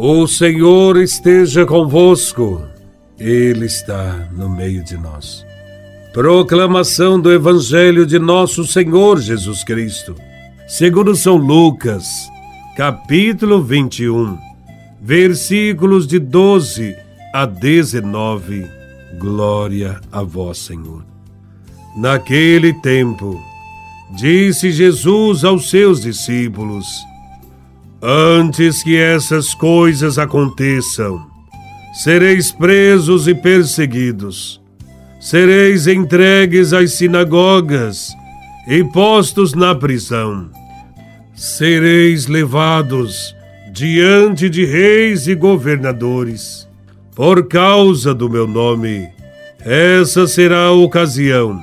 O Senhor esteja convosco, Ele está no meio de nós. Proclamação do Evangelho de Nosso Senhor Jesus Cristo, segundo São Lucas, capítulo 21, versículos de 12 a 19. Glória a Vós, Senhor. Naquele tempo, disse Jesus aos seus discípulos: Antes que essas coisas aconteçam, sereis presos e perseguidos, sereis entregues às sinagogas e postos na prisão, sereis levados diante de reis e governadores, por causa do meu nome. Essa será a ocasião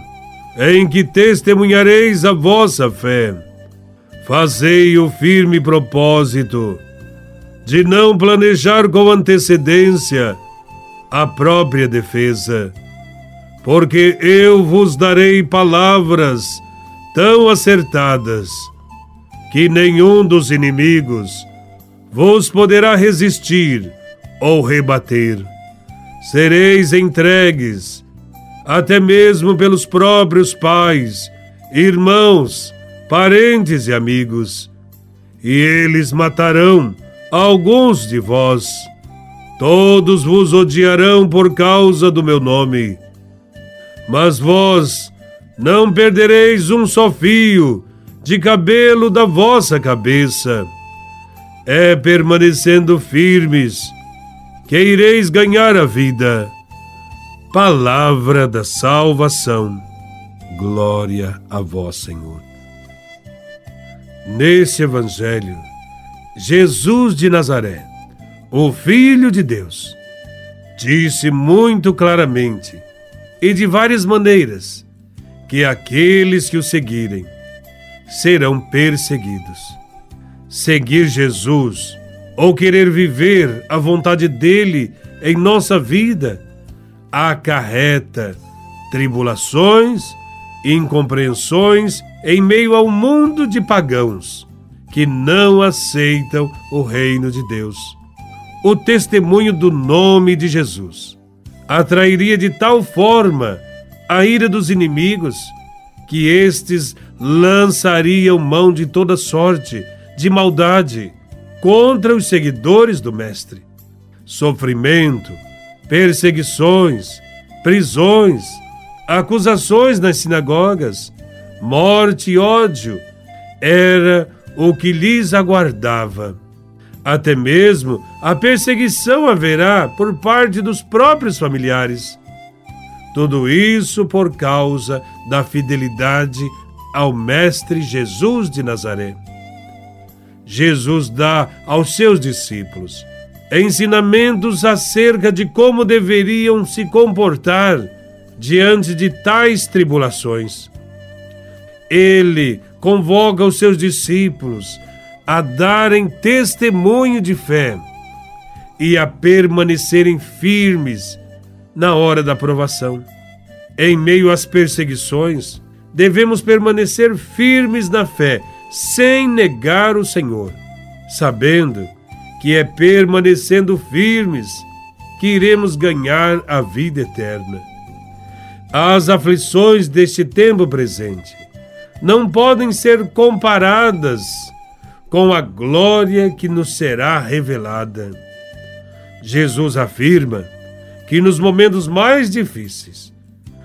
em que testemunhareis a vossa fé. Fazei o firme propósito de não planejar com antecedência a própria defesa, porque eu vos darei palavras tão acertadas que nenhum dos inimigos vos poderá resistir ou rebater. Sereis entregues, até mesmo pelos próprios pais, irmãos, parentes e amigos, e eles matarão alguns de vós. Todos vos odiarão por causa do meu nome. Mas vós não perdereis um só fio de cabelo da vossa cabeça. É permanecendo firmes que ireis ganhar a vida. Palavra da salvação. Glória a vós, Senhor. Neste Evangelho, Jesus de Nazaré, o Filho de Deus, disse muito claramente e de várias maneiras que aqueles que o seguirem serão perseguidos. Seguir Jesus ou querer viver a vontade dele em nossa vida acarreta tribulações, incompreensões em meio ao mundo de pagãos que não aceitam o reino de Deus. O testemunho do nome de Jesus atrairia de tal forma a ira dos inimigos que estes lançariam mão de toda sorte de maldade contra os seguidores do Mestre. Sofrimento, perseguições, prisões, acusações nas sinagogas, morte e ódio era o que lhes aguardava. Até mesmo a perseguição haverá por parte dos próprios familiares. Tudo isso por causa da fidelidade ao Mestre Jesus de Nazaré. Jesus dá aos seus discípulos ensinamentos acerca de como deveriam se comportar diante de tais tribulações. Ele convoca os seus discípulos a darem testemunho de fé e a permanecerem firmes na hora da provação. Em meio às perseguições, devemos permanecer firmes na fé, sem negar o Senhor, sabendo que é permanecendo firmes que iremos ganhar a vida eterna. As aflições deste tempo presente não podem ser comparadas com a glória que nos será revelada. Jesus afirma que nos momentos mais difíceis,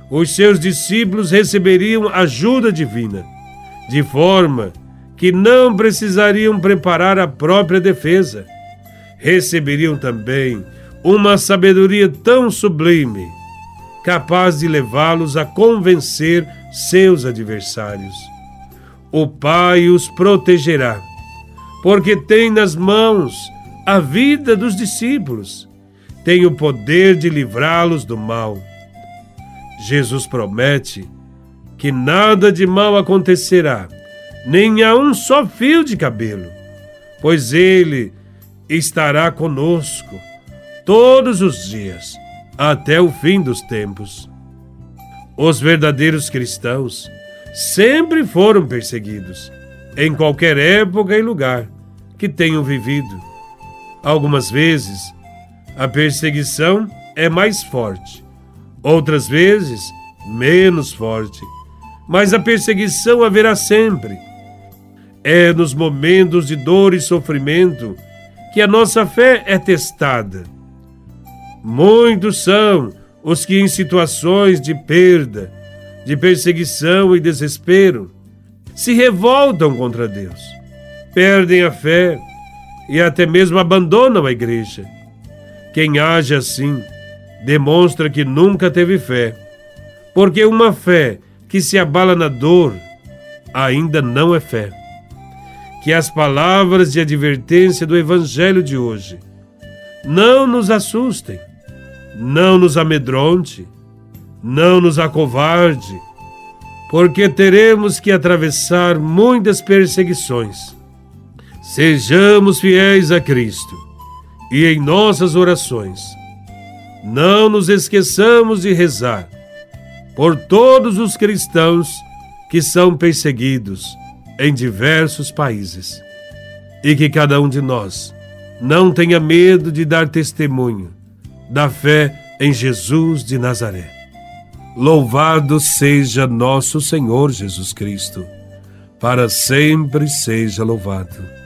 os seus discípulos receberiam ajuda divina, de forma que não precisariam preparar a própria defesa. Receberiam também uma sabedoria tão sublime, capaz de levá-los a convencer seus adversários. O Pai os protegerá, porque tem nas mãos a vida dos discípulos, tem o poder de livrá-los do mal. Jesus promete que nada de mal acontecerá, nem a um só fio de cabelo, pois Ele estará conosco todos os dias, até o fim dos tempos. Os verdadeiros cristãos sempre foram perseguidos, em qualquer época e lugar que tenham vivido. Algumas vezes, a perseguição é mais forte, outras vezes, menos forte, mas a perseguição haverá sempre. É nos momentos de dor e sofrimento que a nossa fé é testada. Muitos são os que, em situações de perda, de perseguição e desespero, se revoltam contra Deus, perdem a fé e até mesmo abandonam a igreja. Quem age assim demonstra que nunca teve fé, porque uma fé que se abala na dor ainda não é fé. Que as palavras de advertência do Evangelho de hoje não nos assustem, não nos amedronte, não nos acovarde, porque teremos que atravessar muitas perseguições. Sejamos fiéis a Cristo e em nossas orações. Não nos esqueçamos de rezar por todos os cristãos que são perseguidos em diversos países e que cada um de nós não tenha medo de dar testemunho da fé em Jesus de Nazaré. Louvado seja nosso Senhor Jesus Cristo, para sempre seja louvado.